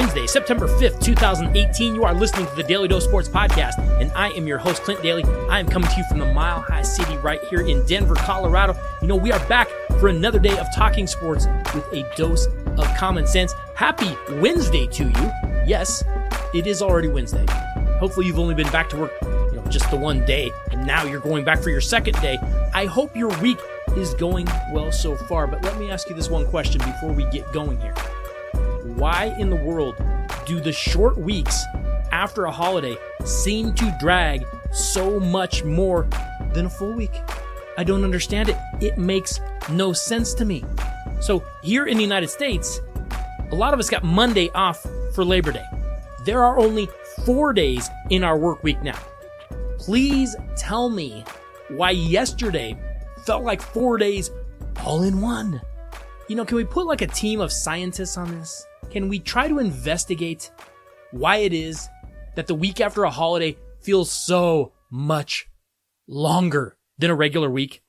Wednesday, September 5th, 2018. You are listening to the Daly Dose Sports Podcast, and I am your host, Clint Daly. I am coming to you from the Mile High City right here in Denver, Colorado. You know, we are back for another day of talking sports with a dose of common sense. Happy Wednesday to you. Yes, it is already Wednesday. Hopefully, you've only been back to work, you know, just the one day, and now you're going back for your second day. I hope your week is going well so far, but let me ask you this one question before we get going here why in the world do the short weeks after a holiday seem to drag so much more than a full week? I don't understand it. It makes no sense to me. So, here in the United States, a lot of us got Monday off for Labor Day. There are only four days in our work week now. Please tell me why yesterday felt like four days all in one. You know, can we put like a team of scientists on this? Can we try to investigate why it is that the week after a holiday feels so much longer than a regular week?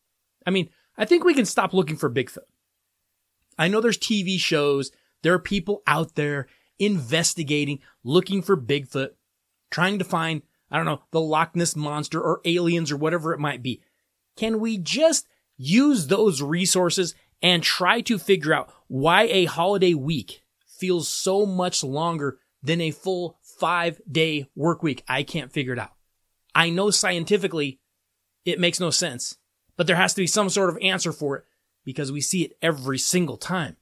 I mean, I think we can stop looking for Bigfoot. I know there's TV shows, there are people out there investigating, looking for Bigfoot, trying to find, I don't know, the Loch Ness monster or aliens or whatever it might be. Can we just use those resources and try to figure out why a holiday week feels so much longer than a full five day work week. I can't figure it out. I know scientifically it makes no sense, but there has to be some sort of answer for it because we see it every single time.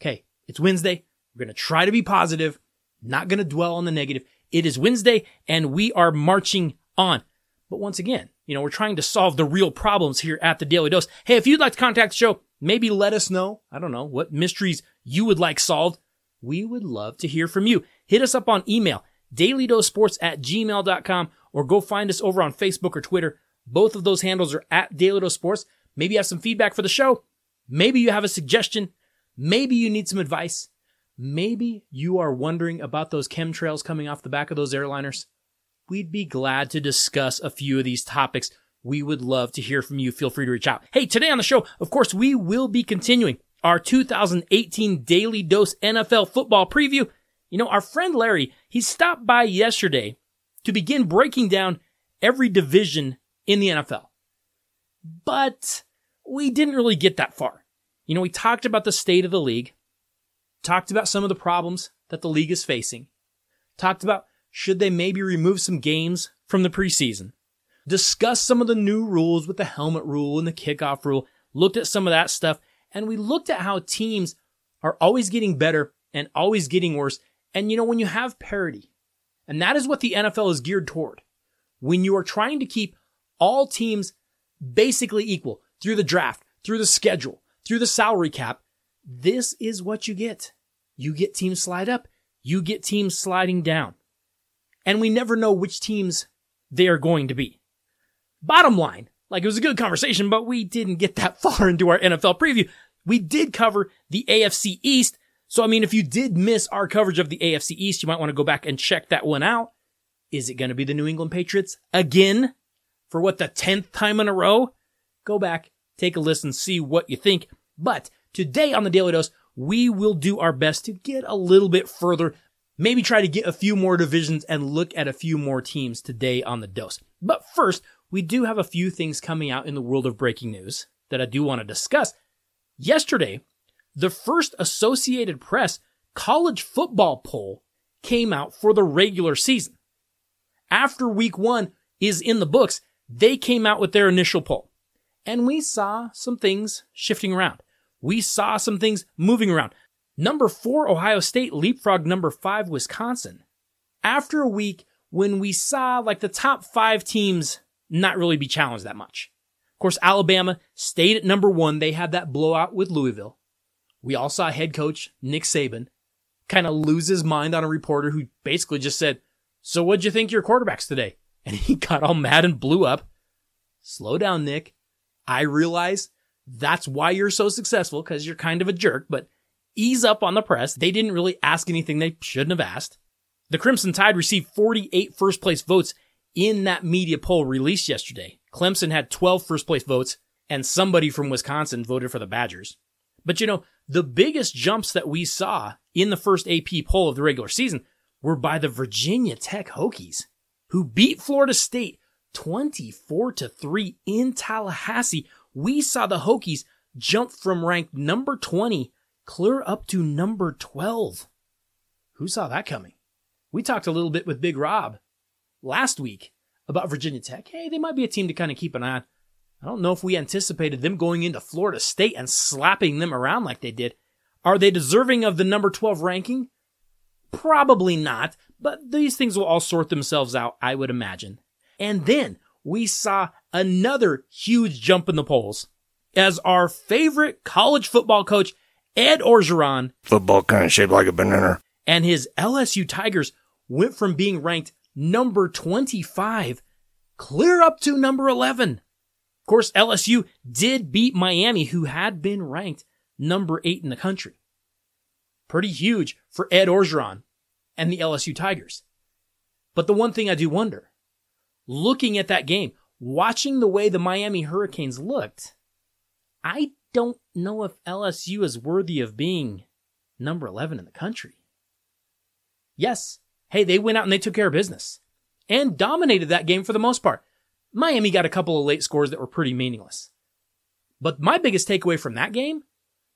Okay, it's Wednesday. We're going to try to be positive, not going to dwell on the negative. It is Wednesday and we are marching on. But once again, you know, we're trying to solve the real problems here at the Daly Dose. Hey, if you'd like to contact the show, maybe let us know. I don't know what mysteries you would like solved we would love to hear from you. Hit us up on email, dailydosesports at gmail.com, or go find us over on Facebook or Twitter. Both of those handles are at Daily Sports. Maybe you have some feedback for the show. Maybe you have a suggestion. Maybe you need some advice. Maybe you are wondering about those chemtrails coming off the back of those airliners. We'd be glad to discuss a few of these topics. We would love to hear from you. Feel free to reach out. Hey, today on the show, of course, we will be continuing our 2018 Daly Dose NFL football preview. You know, our friend Larry, he stopped by yesterday to begin breaking down every division in the NFL. But we didn't really get that far. You know, we talked about the state of the league, talked about some of the problems that the league is facing, talked about should they maybe remove some games from the preseason, discussed some of the new rules with the helmet rule and the kickoff rule, looked at some of that stuff, and we looked at how teams are always getting better and always getting worse. And you know, when you have parity, and that is what the NFL is geared toward, when you are trying to keep all teams basically equal through the draft, through the schedule, through the salary cap, this is what you get. You get teams slide up, you get teams sliding down. And we never know which teams they are going to be. Bottom line, like it was a good conversation, but we didn't get that far into our NFL preview. We did cover the AFC East. So, I mean, if you did miss our coverage of the AFC East, you might want to go back and check that one out. Is it going to be the New England Patriots again for what the 10th time in a row? Go back, take a listen, see what you think. But today on the Daly Dose, we will do our best to get a little bit further, maybe try to get a few more divisions and look at a few more teams today on the dose. But first, we do have a few things coming out in the world of breaking news that I do want to discuss. Yesterday, the first Associated Press college football poll came out for the regular season. After week one is in the books, they came out with their initial poll. And we saw some things shifting around. We saw some things moving around. Number four, Ohio State leapfrog number five, Wisconsin. After a week when we saw like the top five teams not really be challenged that much Of course, Alabama stayed at number one. They had that blowout with Louisville. We all saw head coach Nick Saban kind of lose his mind on a reporter who basically just said, So what'd you think your quarterbacks today? And he got all mad and blew up. Slow down, Nick. I realize that's why you're so successful because you're kind of a jerk, but ease up on the press. They didn't really ask anything they shouldn't have asked. The Crimson Tide received 48 first place votes in that media poll released yesterday. Clemson had 12 first place votes and somebody from Wisconsin voted for the Badgers. But you know, the biggest jumps that we saw in the first AP poll of the regular season were by the Virginia Tech Hokies, who beat Florida State 24 to 3 in Tallahassee. We saw the Hokies jump from ranked number 20 clear up to number 12. Who saw that coming? We talked a little bit with Big Rob last week about Virginia Tech. Hey, they might be a team to kind of keep an eye on. I don't know if we anticipated them going into Florida State and slapping them around like they did. Are they deserving of the number 12 ranking? Probably not, but these things will all sort themselves out, I would imagine. And then we saw another huge jump in the polls as our favorite college football coach, Ed Orgeron, Football kind of shaped like a banana. and his LSU Tigers went from being ranked number 25 clear up to number 11. Of course, LSU did beat Miami, who had been ranked number 8 in the country. Pretty huge for Ed Orgeron and the LSU Tigers. But the one thing I do wonder, looking at that game, watching the way the Miami Hurricanes looked, I don't know if LSU is worthy of being number 11 in the country. Yes, hey, they went out and they took care of business and dominated that game for the most part. Miami got a couple of late scores that were pretty meaningless. But my biggest takeaway from that game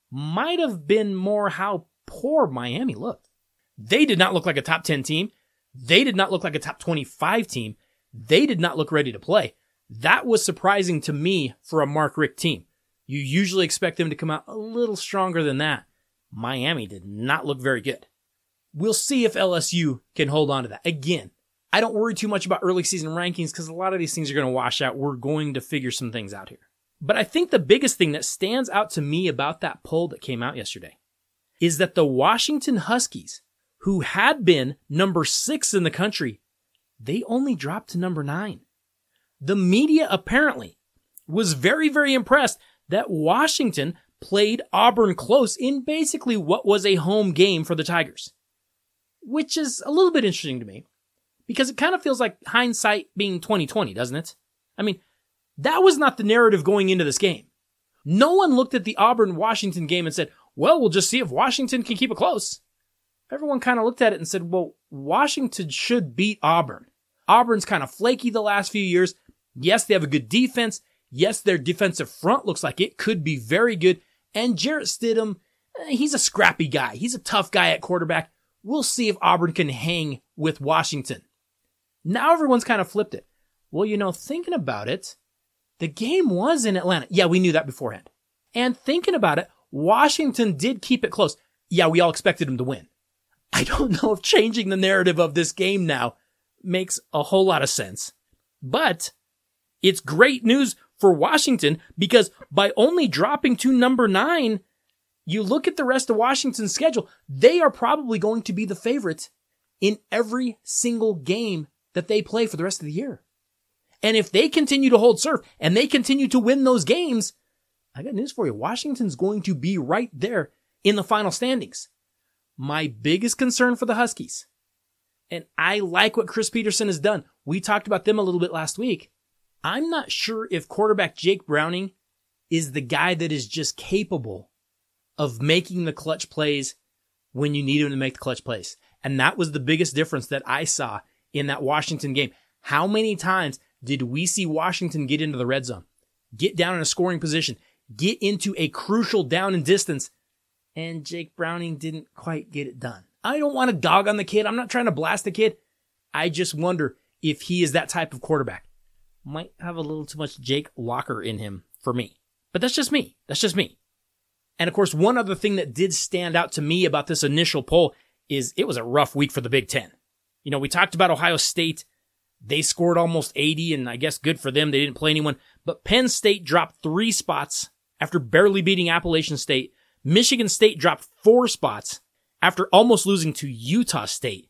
might have been more how poor Miami looked. They did not look like a top 10 team. They did not look like a top 25 team. They did not look ready to play. That was surprising to me for a Mark Richt team. You usually expect them to come out a little stronger than that. Miami did not look very good. We'll see if LSU can hold on to that. Again, I don't worry too much about early season rankings because a lot of these things are going to wash out. We're going to figure some things out here. But I think the biggest thing that stands out to me about that poll that came out yesterday is that the Washington Huskies, who had been number six in the country, they only dropped to number nine. The media apparently was very, very impressed that Washington played Auburn close in basically what was a home game for the Tigers. Which is a little bit interesting to me because it kind of feels like hindsight being 2020, doesn't it? I mean, that was not the narrative going into this game. No one looked at the Auburn Washington game and said, well, we'll just see if Washington can keep it close. Everyone kind of looked at it and said, well, Washington should beat Auburn. Auburn's kind of flaky the last few years. Yes, they have a good defense. Yes, their defensive front looks like it could be very good. And Jarrett Stidham, eh, he's a scrappy guy. He's a tough guy at quarterback. We'll see if Auburn can hang with Washington. Now everyone's kind of flipped it. Well, you know, thinking about it, the game was in Atlanta. Yeah, we knew that beforehand. And thinking about it, Washington did keep it close. Yeah, we all expected them to win. I don't know if changing the narrative of this game now makes a whole lot of sense. But it's great news for Washington because by only dropping to number nine, you look at the rest of Washington's schedule, they are probably going to be the favorites in every single game that they play for the rest of the year. And if they continue to hold serve and they continue to win those games, I got news for you. Washington's going to be right there in the final standings. My biggest concern for the Huskies, and I like what Chris Petersen has done. We talked about them a little bit last week. I'm not sure if quarterback Jake Browning is the guy that is just capable of making the clutch plays when you need him to make the clutch plays. And that was the biggest difference that I saw in that Washington game. How many times did we see Washington get into the red zone, get down in a scoring position, get into a crucial down and distance, and Jake Browning didn't quite get it done? I don't want to dog on the kid. I'm not trying to blast the kid. I just wonder if he is that type of quarterback. Might have a little too much Jake Locker in him for me. But that's just me. That's just me. And of course, one other thing that did stand out to me about this initial poll is it was a rough week for the Big Ten. You know, we talked about Ohio State. They scored almost 80, and I guess good for them. They didn't play anyone. But Penn State dropped three spots after barely beating Appalachian State. Michigan State dropped four spots after almost losing to Utah State.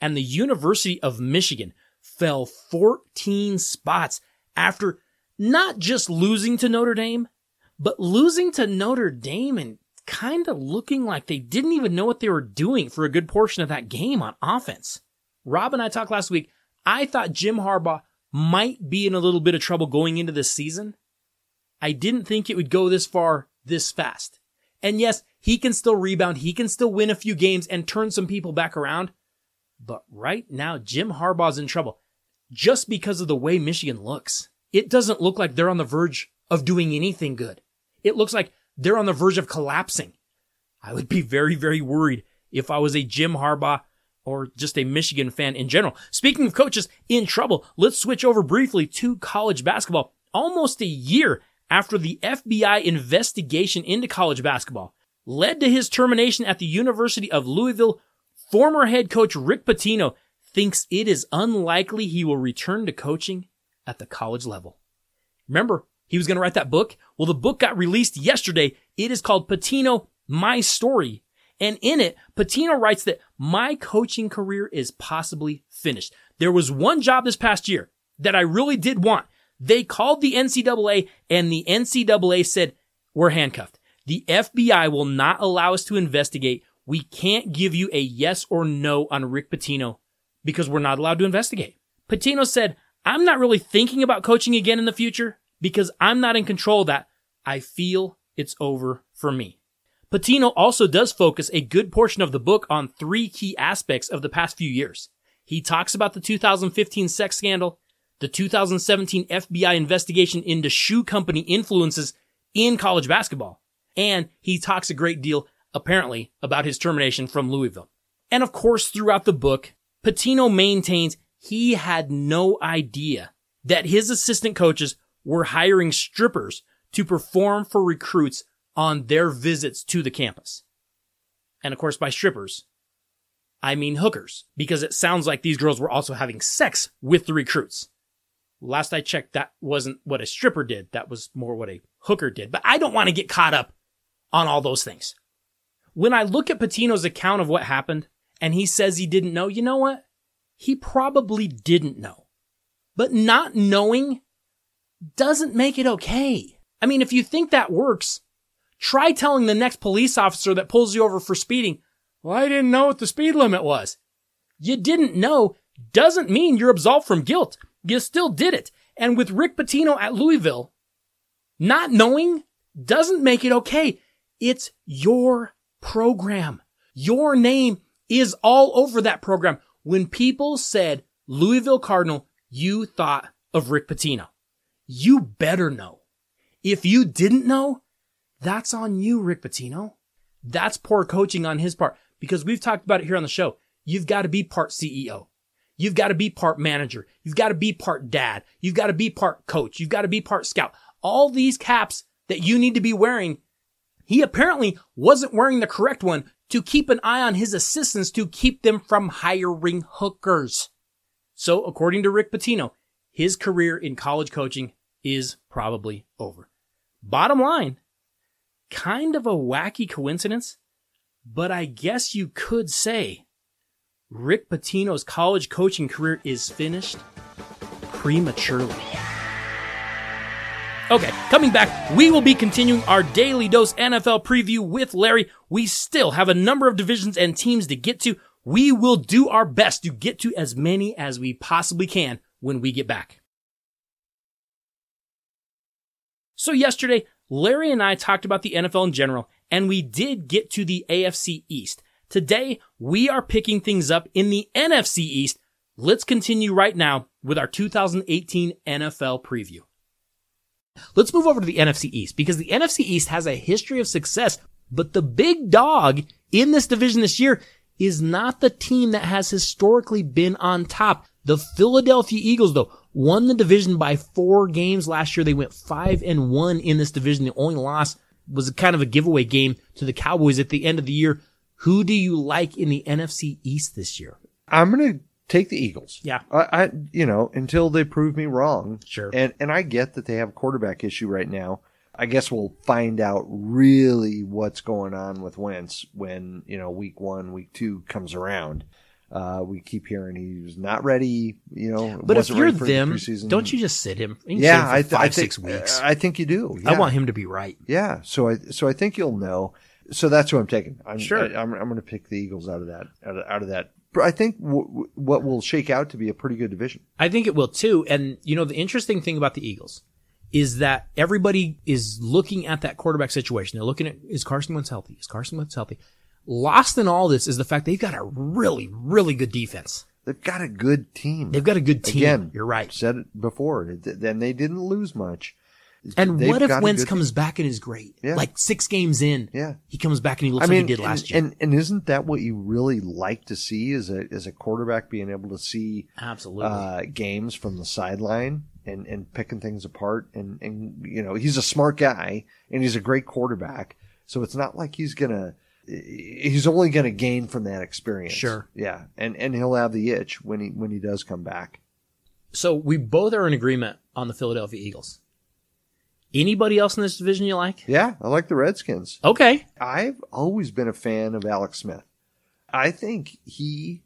And the University of Michigan fell 14 spots after not just losing to Notre Dame, but losing to Notre Dame and kind of looking like they didn't even know what they were doing for a good portion of that game on offense. Rob and I talked last week. I thought Jim Harbaugh might be in a little bit of trouble going into this season. I didn't think it would go this far this fast. And yes, he can still rebound. He can still win a few games and turn some people back around. But right now, Jim Harbaugh's in trouble just because of the way Michigan looks. It doesn't look like they're on the verge of doing anything good. It looks like they're on the verge of collapsing. I would be very, very worried if I was a Jim Harbaugh or just a Michigan fan in general. Speaking of coaches in trouble, let's switch over briefly to college basketball. Almost a year after the FBI investigation into college basketball led to his termination at the University of Louisville, former head coach Rick Pitino thinks it is unlikely he will return to coaching at the college level. Remember, he was going to write that book? Well, the book got released yesterday. It is called Pitino, My Story. And in it, Pitino writes that my coaching career is possibly finished. There was one job this past year that I really did want. They called the NCAA and the NCAA said, we're handcuffed. The FBI will not allow us to investigate. We can't give you a yes or no on Rick Pitino because we're not allowed to investigate. Pitino said, I'm not really thinking about coaching again in the future because I'm not in control that. I feel it's over for me. Pitino also does focus a good portion of the book on three key aspects of the past few years. He talks about the 2015 sex scandal, the 2017 FBI investigation into shoe company influences in college basketball, and he talks a great deal, apparently, about his termination from Louisville. And of course, throughout the book, Pitino maintains he had no idea that his assistant coaches were hiring strippers to perform for recruits on their visits to the campus. And of course, by strippers, I mean hookers, because it sounds like these girls were also having sex with the recruits. Last I checked, that wasn't what a stripper did. That was more what a hooker did. But I don't want to get caught up on all those things. When I look at Pitino's account of what happened, and he says he didn't know, you know what? He probably didn't know. But not knowing doesn't make it okay. I mean, if you think that works, try telling the next police officer that pulls you over for speeding, well, I didn't know what the speed limit was. You didn't know doesn't mean you're absolved from guilt. You still did it. And with Rick Pitino at Louisville, not knowing doesn't make it okay. It's your program. Your name is all over that program. When people said Louisville Cardinal, you thought of Rick Pitino. You better know. If you didn't know, that's on you, Rick Pitino. That's poor coaching on his part because we've talked about it here on the show. You've got to be part CEO. You've got to be part manager. You've got to be part dad. You've got to be part coach. You've got to be part scout. All these caps that you need to be wearing. He apparently wasn't wearing the correct one to keep an eye on his assistants to keep them from hiring hookers. So according to Rick Pitino, his career in college coaching is probably over. Bottom line, kind of a wacky coincidence, but I guess you could say Rick Pitino's college coaching career is finished prematurely. Okay, coming back, we will be continuing our Daly Dose NFL preview with Larry. We still have a number of divisions and teams to get to. We will do our best to get to as many as we possibly can when we get back. So yesterday, Larry and I talked about the NFL in general, and we did get to the AFC East. Today, we are picking things up in the NFC East. Let's continue right now with our 2018 NFL preview. Let's move over to the NFC East because the NFC East has a history of success, but the big dog in this division this year is not the team that has historically been on top. The Philadelphia Eagles, though, won the division by four games last year. They went five and one in this division. The only loss was a kind of a giveaway game to the Cowboys at the end of the year. Who do you like in the NFC East this year? I'm going to take the Eagles. Yeah. I, I, you know, until they prove me wrong. Sure. And, and I get that they have a quarterback issue right now. I guess we'll find out really what's going on with Wentz when, you know, week one, week two comes around. Uh, we keep hearing he's not ready. You know, But if you're ready for the them, preseason. don't you just sit him? You Yeah, sit him I, th- five, I think, six weeks. I think you do. I want him to be right. Yeah. So I, so I think you'll know. So that's what I'm taking. I'm, Sure. I, I'm, I'm going to pick the Eagles out of that, out of, out of that. But I think w- w- what will shake out to be a pretty good division. I think it will too. And you know, the interesting thing about the Eagles is that everybody is looking at that quarterback situation. They're looking at, is Carson Wentz healthy? Is Carson Wentz healthy? Lost in all this is the fact they've got a really, really good defense. They've got a good team. They've got a good team. Again, You're right. Said it before. Then they didn't lose much. And They've what if Wentz comes back and is great? Yeah. Like six games in, Yeah. he comes back and he looks I mean, like he did last and, year. and and isn't that what you really like to see as a as a quarterback being able to see Absolutely. uh, games from the sideline and and picking things apart and and you know he's a smart guy and he's a great quarterback so it's not like he's gonna he's only gonna gain from that experience Sure. yeah and and he'll have the itch when he when he does come back so we both are in agreement on the Philadelphia Eagles. Anybody else in this division you like? yeah I like the Redskins Okay. I've always been a fan of Alex Smith. I think he,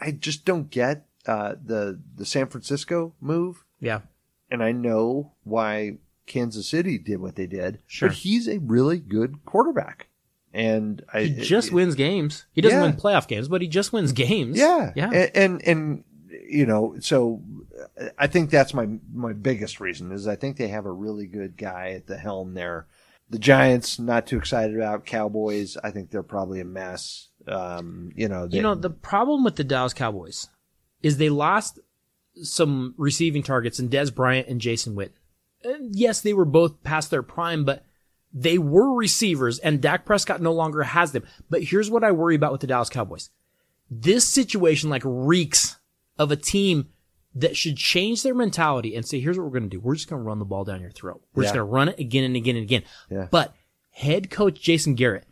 I just don't get uh, the the San Francisco move, Yeah. and I know why Kansas City did what they did. Sure. but he's a really good quarterback, and I He just wins games. He doesn't Yeah. win playoff games, but he just wins games. Yeah, Yeah. and, and and you know, so uh, I think that's my my biggest reason is I think they have a really good guy at the helm there. The Giants, not too excited about Cowboys. I think they're probably a mess. Um, you know, they, You know, the problem with the Dallas Cowboys is they lost some receiving targets in Dez Bryant and Jason Witten. And yes, they were both past their prime, but they were receivers and Dak Prescott no longer has them. But here's what I worry about with the Dallas Cowboys. This situation like reeks of a team that should change their mentality and say, here's what we're going to do. We're just going to run the ball down your throat. We're just going to run it again and again and again. Yeah. But head coach Jason Garrett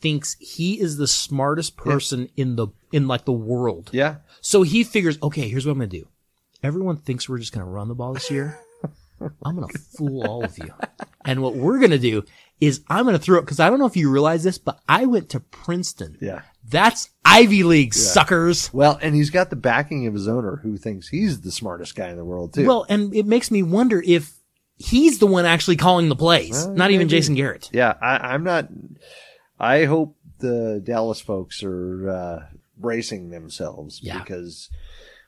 thinks he is the smartest person in the, in like the world. yeah, So he figures, okay, here's what I'm going to do. Everyone thinks we're just going to run the ball this year. I'm going to fool all of you. And what we're going to do is I'm going to throw it because I don't know if you realize this, but I went to Princeton. yeah. That's Ivy League, suckers. Well, and he's got the backing of his owner, who thinks he's the smartest guy in the world too. Well, and it makes me wonder if he's the one actually calling the plays, Well, not even. Jason Garrett. yeah, I, I'm not. I hope the Dallas folks are uh, bracing themselves Yeah. because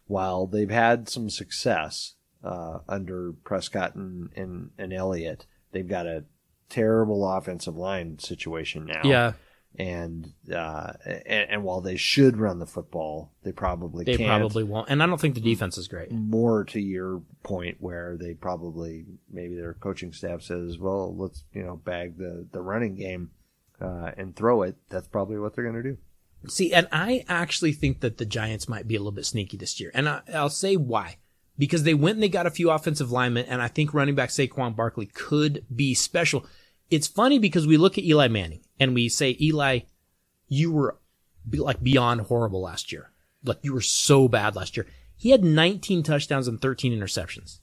while they've had some success uh, under Prescott and, and and Elliott, they've got a terrible offensive line situation now. Yeah, and uh, and, and while they should run the football, they probably they can't. probably won't. And I don't think the defense is great. more to your point where they probably maybe their coaching staff says, well, let's you know bag the the running game uh, and throw it. That's probably what they're going to do. See, and I actually think that the Giants might be a little bit sneaky this year. And I, I'll say why. Because they went and they got a few offensive linemen, and I think running back Saquon Barkley could be special. It's funny because we look at Eli Manning and we say, Eli, you were like beyond horrible last year. Like you were so bad last year. He had 19 touchdowns and 13 interceptions.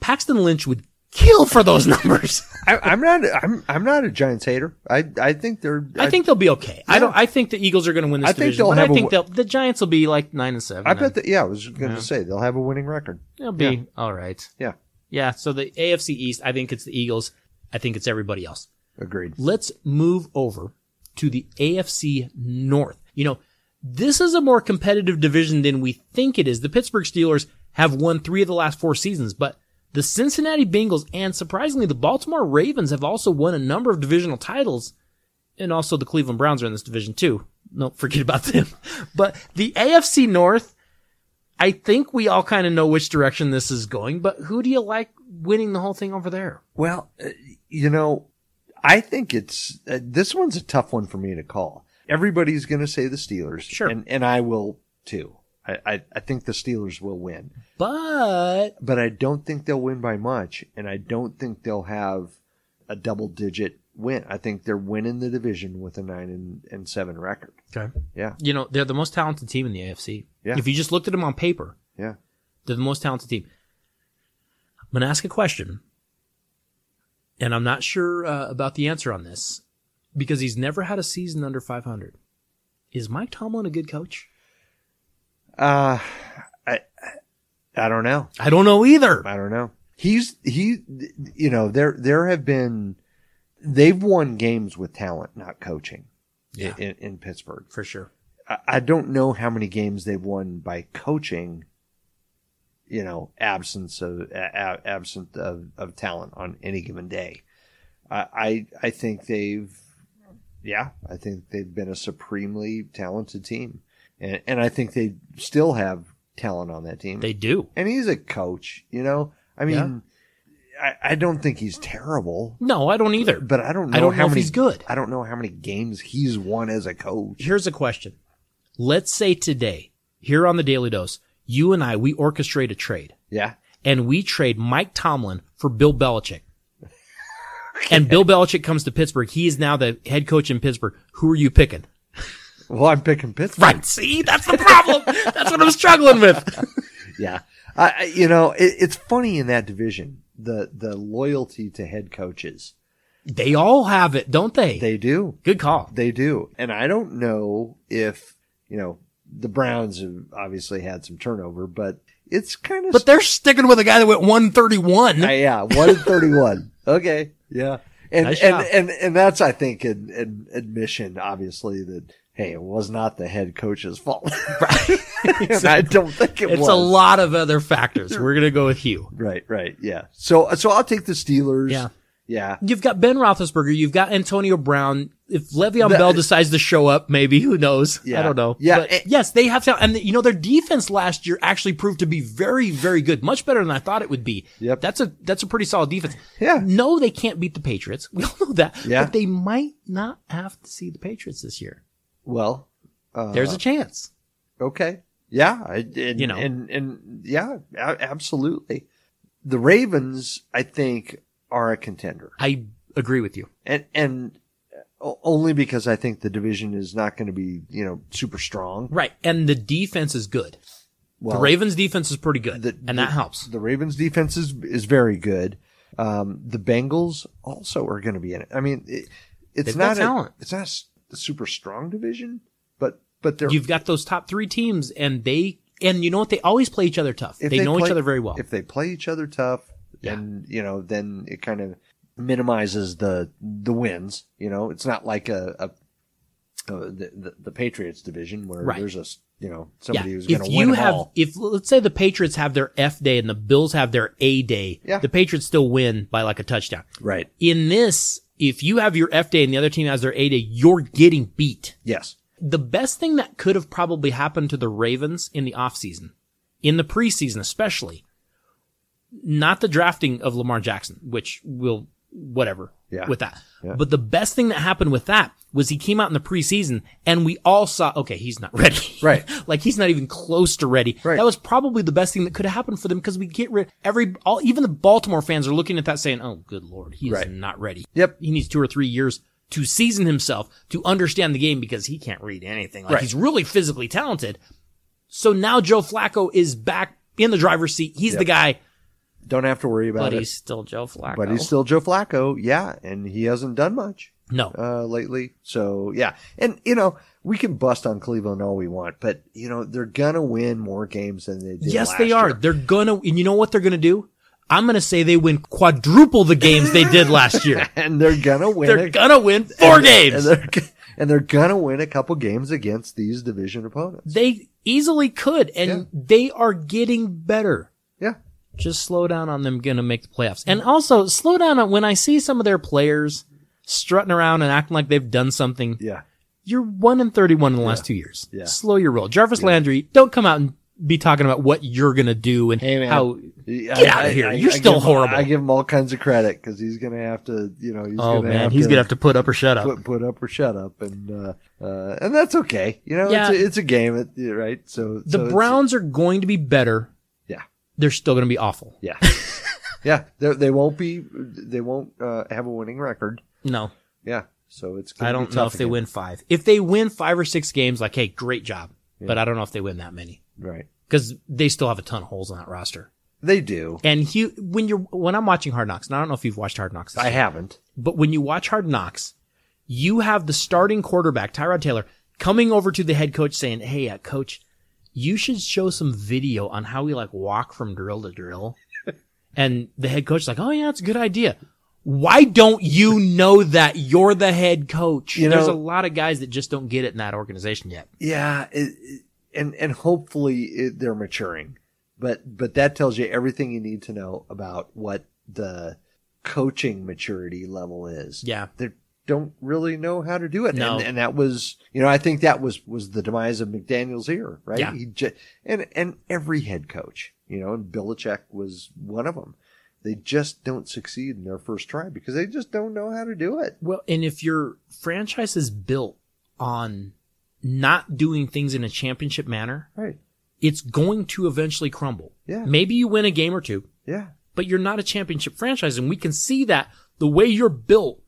Paxton Lynch would kill for those numbers. I, I'm not. I'm I'm not a Giants hater. I I think they're. I think they'll be okay. I don't. I think the Eagles are going to win this division. I think division. they'll have I think w- they'll, the Giants will be like nine and seven. I bet that. Yeah, I was going to say they'll have a winning record. they'll be yeah. all right. Yeah, Yeah. So the AFC East, I think it's the Eagles. I think it's everybody else. agreed. Let's move over to the AFC North. You know, this is a more competitive division than we think it is. The Pittsburgh Steelers have won three of the last four seasons, but the Cincinnati Bengals and surprisingly the Baltimore Ravens have also won a number of divisional titles. And also the Cleveland Browns are in this division too. Don't forget about them. But the AFC North, I think we all kind of know which direction this is going, but who do you like winning the whole thing over there? Well, uh, you know, I think it's uh, this one's a tough one for me to call. Everybody's going to say the Steelers, Sure. and and I will too. I, I I think the Steelers will win, But but I don't think they'll win by much, and I don't think they'll have a double digit win. I think they're winning the division with a nine and, and seven record. Okay. Yeah, You know, they're the most talented team in the AFC. Yeah. If you just looked at them on paper, yeah. they're the most talented team. I'm going to ask a question, and I'm not sure uh, about the answer on this because he's never had a season under 500. Is Mike Tomlin a good coach? Uh, I I don't know. I don't know either. I don't know. He's he, you know, there there have been they've won games with talent, not coaching. Yeah. In, in Pittsburgh, For sure. I, I don't know how many games they've won by coaching you know, absence of a- absent of, of talent on any given day. I, I I think they've, yeah, I think they've been a supremely talented team, and and I think they still have talent on that team. They do. and he's a coach, you know. I mean, I, I don't think he's terrible, No, I don't either. but I don't know I don't how know if many he's good. I don't know how many games he's won as a coach. Here's a question. Let's say today, here on the Daly Dose, you and I, we orchestrate a trade Yeah. and we trade Mike Tomlin for Bill Belichick. And Bill Belichick comes to Pittsburgh. He is now the head coach in Pittsburgh. Who are you picking? Well, I'm picking Pittsburgh. Right. See, that's the problem. that's what I'm struggling with. Yeah. I, you know, it, it's funny in that division, the, the loyalty to head coaches. They all have it, don't they? They do. Good call. They do. And I don't know if, you know, the Browns have obviously had some turnover, but it's kind of, But they're sticking with a guy that went 131. Uh, yeah, 131. okay. Yeah. And, Nice and, job. and, and that's, I think, an, an admission, obviously, that, hey, it was not the head coach's fault. Right. And I don't think it was. it's was. a lot of other factors. We're going to go with Hue. Right, right. Yeah. So, so I'll take the Steelers. Yeah. Yeah. You've got Ben Roethlisberger. You've got Antonio Brown. If Le'Veon The- Bell decides to show up, maybe who knows? Yeah. I don't know. Yeah, But and- yes, they have to. And you know, their defense last year actually proved to be very, very good. Much better than I thought it would be. Yep. That's a that's a pretty solid defense. Yeah. No, they can't beat the Patriots. We all know that. Yeah. But they might not have to see the Patriots this year. Well, uh, There's a chance. okay. Yeah. And, You know. and, and yeah, absolutely. The Ravens, I think, are a contender. I agree with you. and and only because I think the division is not going to be you know super strong. Right. And the defense is good. Well, the Ravens defense is pretty good. the- and the- that helps. The Ravens defense is is very good. Um, the Bengals also are going to be in it. I mean, it, it's They've not a, talent. it's not a super strong division, but but they're You've got those top three teams and they and you know what? They always play each other tough. if They, know play- each other very well. If they play each other tough, Yeah. and you know, then it kind of minimizes the the wins. You know, it's not like a, a, uh the, the the Patriots division where Right. there's a you know yeah. somebody who's going to you win them have, all. if let's say the Patriots have their F day and the Bills have their A day, Yeah. the Patriots still win by like a touchdown. Right. In this, if you have your F day and the other team has their A day, you're getting beat. Yes. The best thing that could have probably happened to the Ravens in the offseason, in the preseason especially, not the drafting of Lamar Jackson, which will whatever Yeah. with that. Yeah. But the best thing that happened with that was he came out in the preseason and we all saw, okay, he's not ready. Right. like he's not even close to ready. Right. That was probably the best thing that could have happened for them because we get rid every all even the Baltimore fans are looking at that saying, "Oh, good lord, he is Right. not ready." Yep. He needs two or three years to season himself to understand the game because he can't read anything. Like Right. he's really physically talented. So now Joe Flacco is back in the driver's seat. He's Yep. the guy, Don't have to worry about but it. he's still Joe Flacco. but he's still Joe Flacco. Yeah, and he hasn't done much no. uh, lately. So yeah, and you know we can bust on Cleveland all we want, but you know they're gonna win more games than they did. Yes, they are. year. They're gonna, and you know what they're gonna do? I'm gonna say they win quadruple the games they did last year. and they're gonna win. They're a- gonna win four games. and they're and they're gonna win a couple games against these division opponents. They easily could, and Yeah. they are getting better. Yeah, Just slow down on them gonna make the playoffs. And also slow down on when I see some of their players strutting around and acting like they've done something. yeah, You're one in thirty-one in the last two years. Yeah. Slow your roll. Jarvis Landry, don't come out and be talking about what you're gonna do and Hey, man. how. Get outta here. You're still give him, horrible. I give him all kinds of credit because he's gonna have to, you know, he's Oh gonna man, have he's to gonna have to put up or shut up. put put up or shut up, and uh, uh, and that's okay. You know, Yeah. it's a, it's a game, it, yeah, right? So The so it's- Browns are going to be better. Yeah, They're still going to be awful. yeah, yeah. They they won't be, they won't uh, have a winning record. No, Yeah, so it's. I don't know if they again. win five. If they win five or six games, like, hey, great job. But I don't know if they win that many Right, because they still have a ton of holes on that roster. they do. And Hue, when you're when I'm watching Hard Knocks, and I don't know if you've watched Hard Knocks, I year, haven't. but when you watch Hard Knocks, you have the starting quarterback Tyrod Taylor coming over to the head coach saying, "Hey, uh, coach, you should show some video on how we like walk from drill to drill." and the head coach is like, "Oh yeah, it's a good idea." Why don't you know that you're the head coach? You There's know- a lot of guys that just don't get it in that organization yet. Yeah, it, it- and and hopefully it, they're maturing. But but that tells you everything you need to know about what the coaching maturity level is. Yeah. They don't really know how to do it. No. And, and that was, you know, I think that was, was the demise of McDaniels here, right? Yeah. He ju- and, and every head coach, you know, and Belichick was one of them. They just don't succeed in their first try because they just don't know how to do it. Well, and if your franchise is built on not doing things in a championship manner, Right. it's going to eventually crumble. Yeah. Maybe you win a game or two, Yeah. but you're not a championship franchise. And we can see that the way you're built.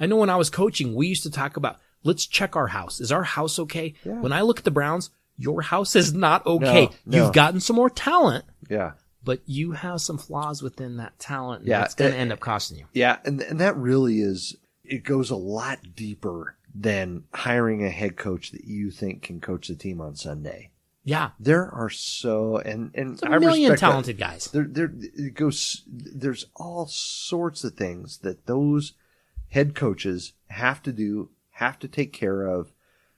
I know when I was coaching, we used to talk about, let's check our house. Is our house okay? Yeah. When I look at the Browns, your house is not okay. No, no. You've gotten some more talent, Yeah. but you have some flaws within that talent. Yeah, That's going to end up costing you. Yeah, and and that really is it goes a lot deeper than hiring a head coach that you think can coach the team on Sunday. Yeah. There are so and and It's a I million respect that. talented guys. There there it goes there's all sorts of things that those head coaches have to do, have to take care of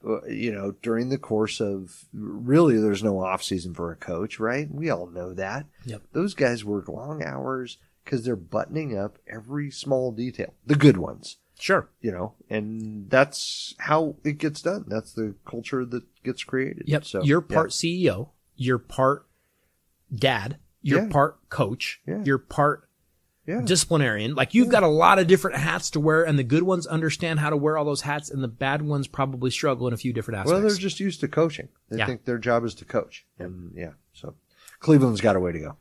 uh, you know, during the course of really there's no off season for a coach, right? We all know that. Yep. Those guys work long hours because they're buttoning up every small detail, the good ones, Sure. you know, and that's how it gets done. That's the culture that gets created. Yep. So you're yeah. part CEO. You're part dad. You're Yeah. part coach. Yeah. You're part Yeah. disciplinarian. Like you've got a lot of different hats to wear, and the good ones understand how to wear all those hats, and the bad ones probably struggle in a few different aspects. Well, they're just used to coaching. They Yeah. think their job is to coach, and yeah. So Cleveland's got a way to go.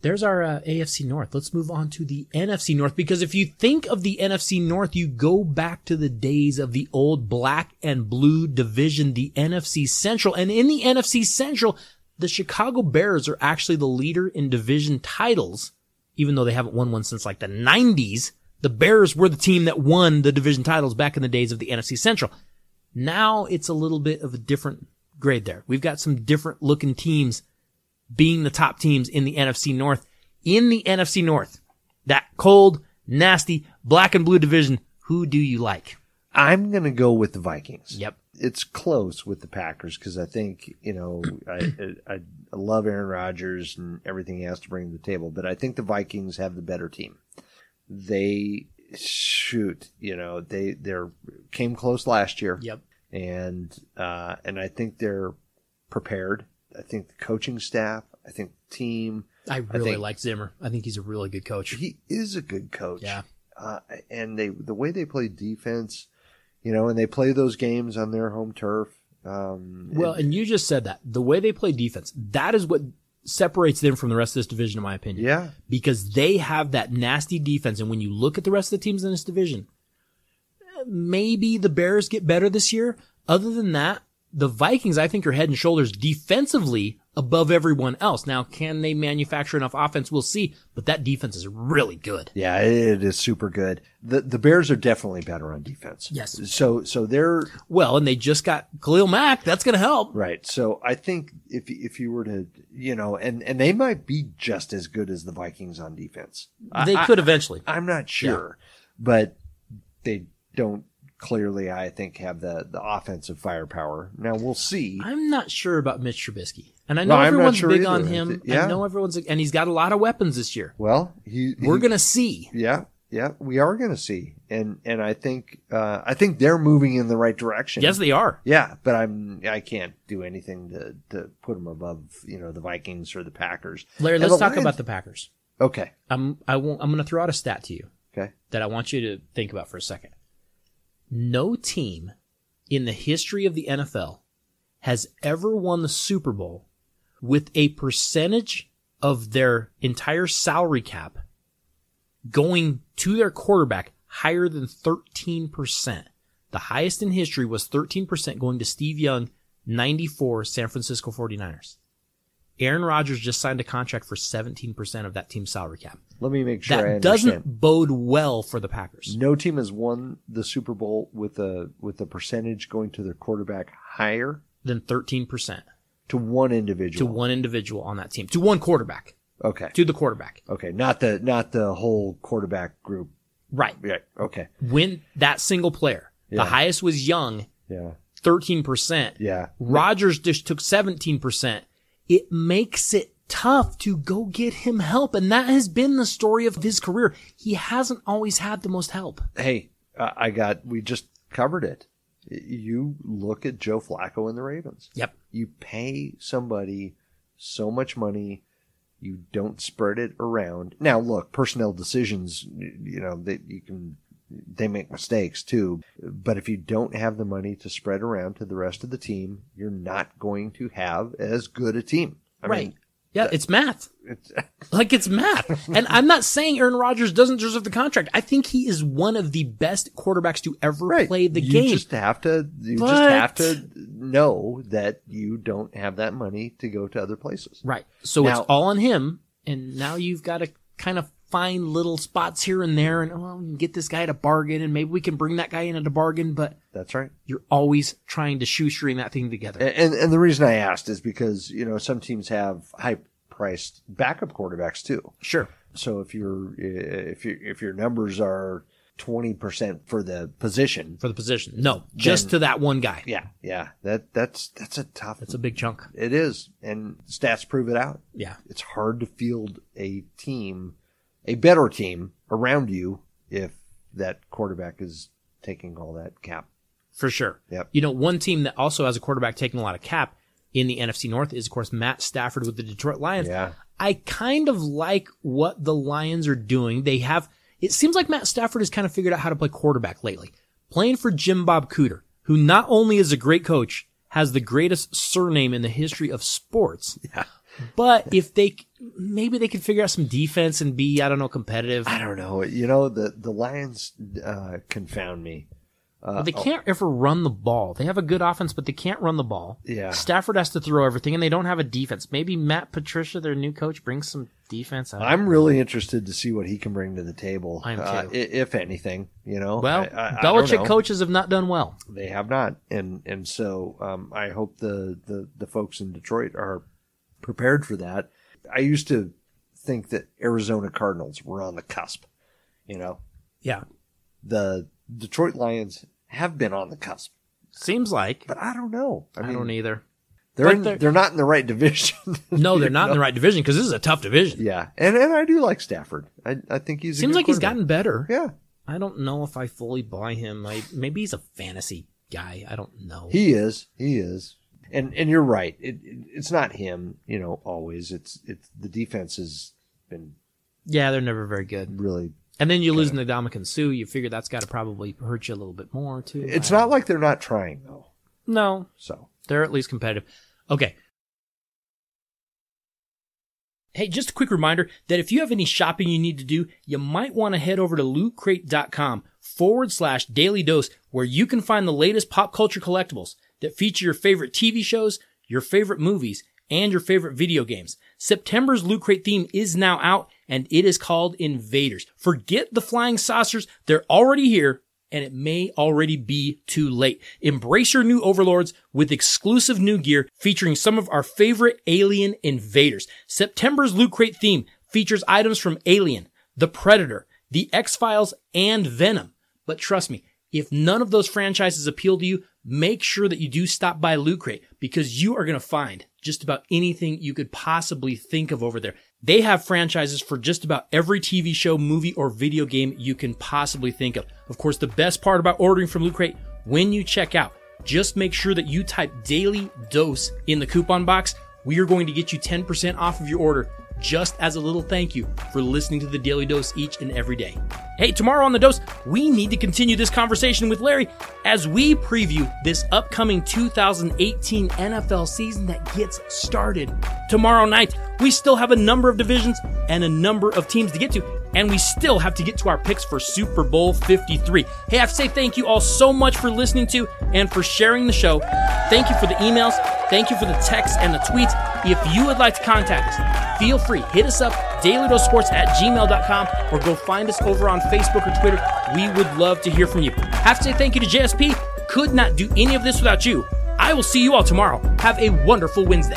There's our uh, AFC North. Let's move on to the NFC North because if you think of the NFC North, you go back to the days of the old black and blue division, the NFC Central. And in the NFC Central, the Chicago Bears are actually the leader in division titles, even though they haven't won one since like the 90s. The Bears were the team that won the division titles back in the days of the NFC Central. Now it's a little bit of a different grade there. We've got some different looking teams being the top teams in the NFC North. In the NFC North, that cold, nasty, black and blue division, who do you like? I'm going to go with the Vikings. Yep. It's close with the Packers because I think, you know, I, I, I love Aaron Rodgers and everything he has to bring to the table, but I think the Vikings have the better team. They shoot, you know, they, they're came close last year. Yep. And, uh, and I think they're prepared. I think the coaching staff, I think the team, I really think- like Zimmer. I think he's a really good coach. he is a good coach. Yeah. Uh, and they, the way they play defense, you know, and they play those games on their home turf. Um, Well, it- and you just said that. The way they play defense, that is what separates them from the rest of this division, in my opinion. yeah, Because they have that nasty defense. And when you look at the rest of the teams in this division, maybe the Bears get better this year. Other than that, the Vikings, I think, are head and shoulders defensively above everyone else. Now, can they manufacture enough offense? We'll see. But that defense is really good. yeah, it is super good. The, the Bears are definitely better on defense. Yes. So, so they're Well, and they just got Khalil Mack. That's going to help. right. So I think if, if you were to, you know, and, and they might be just as good as the Vikings on defense. They I- could eventually. I'm not sure, but they don't clearly, I think, have the, the offensive firepower. Now we'll see. I'm not sure about Mitch Trubisky. And I know No, everyone's sure big either. on him. Yeah. I know everyone's, and he's got a lot of weapons this year. Well, he, We're he- to see. Yeah, yeah, we are going to see, and and I think uh, I think they're moving in the right direction. Yes, they are. Yeah, but I'm I can't do anything to to put them above you know the Vikings or the Packers. Larry, And let's the talk Lions- about the Packers. Okay, I'm I won't I'm going to throw out a stat to you okay, that I want you to think about for a second. No team in the history of the NFL has ever won the Super Bowl with a percentage of their entire salary cap going to their quarterback higher than 13%. The highest in history was 13% going to Steve Young, 94 San Francisco 49ers. Aaron Rodgers just signed a contract for 17% of that team's salary cap. Let me make sure I That doesn't bode well for the Packers. No team has won the Super Bowl with a with a percentage going to their quarterback higher Than 13% to one individual to one individual on that team, to one quarterback, Okay, to the quarterback. okay, not the not the whole quarterback group. Right. Yeah, okay, When that single player, Yeah. the highest was Young, yeah, 13%. yeah, Rodgers just took 17%. It makes it tough to go get him help. And that has been the story of his career. He hasn't always had the most help. Hey, I got, we just covered it. You look at Joe Flacco and the Ravens. Yep. You pay somebody so much money, you don't spread it around. Now, look, personnel decisions, you know, they, you can, they make mistakes too. But if you don't have the money to spread around to the rest of the team, you're not going to have as good a team. I right. mean, yeah, it's math. it's, Like it's math. and I'm not saying Aaron Rodgers doesn't deserve the contract. I think he is one of the best quarterbacks to ever right. play the you game. just have to, you But- just have to know that you don't have that money to go to other places. Right. So Now- it's all on him. And now you've got to kind of find little spots here and there and, oh, we can get this guy at a bargain and maybe we can bring that guy in at a bargain, but That's right. you're always trying to shoestring that thing together. And and the reason I asked is because you know some teams have high priced backup quarterbacks too. Sure. So if your eh, if your if your numbers are twenty percent for the position, For the position. No, just Then- to that one guy. yeah, yeah, that that's that's a tough. That's a big chunk. it is, and stats prove it out. Yeah. It's hard to field a team, a better team around you if that quarterback is taking all that cap. For sure. Yep. You know, one team that also has a quarterback taking a lot of cap in the NFC North is, of course, Matt Stafford with the Detroit Lions. Yeah. I kind of like what the Lions are doing. They have, it seems like Matt Stafford has kind of figured out how to play quarterback lately. Playing for Jim Bob Cooter, who not only is a great coach, has the greatest surname in the history of sports. Yeah. But if they, maybe they could figure out some defense and be, I don't know, competitive. I don't know. You know the the Lions uh, confound me. But they can't ever run the ball. They have a good offense, but they can't run the ball. Yeah. Stafford has to throw everything, and they don't have a defense. Maybe Matt Patricia, their new coach, brings some defense. Out. I'm really interested to see what he can bring to the table. I am uh, too. i- if anything, you know. well, I- I- I Belichick know. coaches have not done well. They have not, and and so um, I hope the, the the folks in Detroit are prepared for that. I used to think that Arizona Cardinals were on the cusp. You know, Yeah, the Detroit Lions have been on the cusp, seems like. but I don't know. I, I, mean, don't either. They're, in, they're- they're not in the right division. No, they're not in the right division because this is a tough division. Yeah, and and I do like Stafford. I I think he's a seems like he's gotten better. Yeah, I don't know if I fully buy him. I, maybe he's a fantasy guy. I don't know. He is. He is. And and you're right. It, it it's not him. You know, always. It's it's the defense has been yeah, they're never very good. really. And then you lose Ndamukong Suh. You figure that's got to probably hurt you a little bit more too. It's not like they're not trying though. No, So They're at least competitive. Okay. Hey, just a quick reminder that if you have any shopping you need to do, you might want to head over to lootcrate.com forward slash daly dose where you can find the latest pop culture collectibles that feature your favorite TV shows, your favorite movies, and your favorite video games. September's Loot Crate theme is now out and it is called Invaders. Forget the flying saucers. They're already here and it may already be too late. Embrace your new overlords with exclusive new gear featuring some of our favorite alien invaders. September's Loot Crate theme features items from Alien, The Predator, The X-Files, and Venom. But trust me, if none of those franchises appeal to you, make sure that you do stop by Loot Crate because you are going to find just about anything you could possibly think of over there. They have franchises for just about every TV show, movie, or video game you can possibly think of. Of course, the best part about ordering from Loot Crate, when you check out, just make sure that you type daly dose in the coupon box. We are going to get you 10% off of your order just as a little thank you for listening to the Daly Dose each and every day. Hey, tomorrow on the Dose, we need to continue this conversation with Larry as we preview this upcoming 2018 NFL season that gets started tomorrow night. We still have a number of divisions and a number of teams to get to, and we still have to get to our picks for Super Bowl 53. Hey, I have to say thank you all so much for listening to and for sharing the show. Thank you for the emails. Thank you for the texts and the tweets. If you would like to contact us, feel free. Hit us up, dailydosports at gmail.com, or go find us over on Facebook or Twitter. We would love to hear from you. Have to say thank you to JSP. Could not do any of this without you. I will see you all tomorrow. Have a wonderful Wednesday.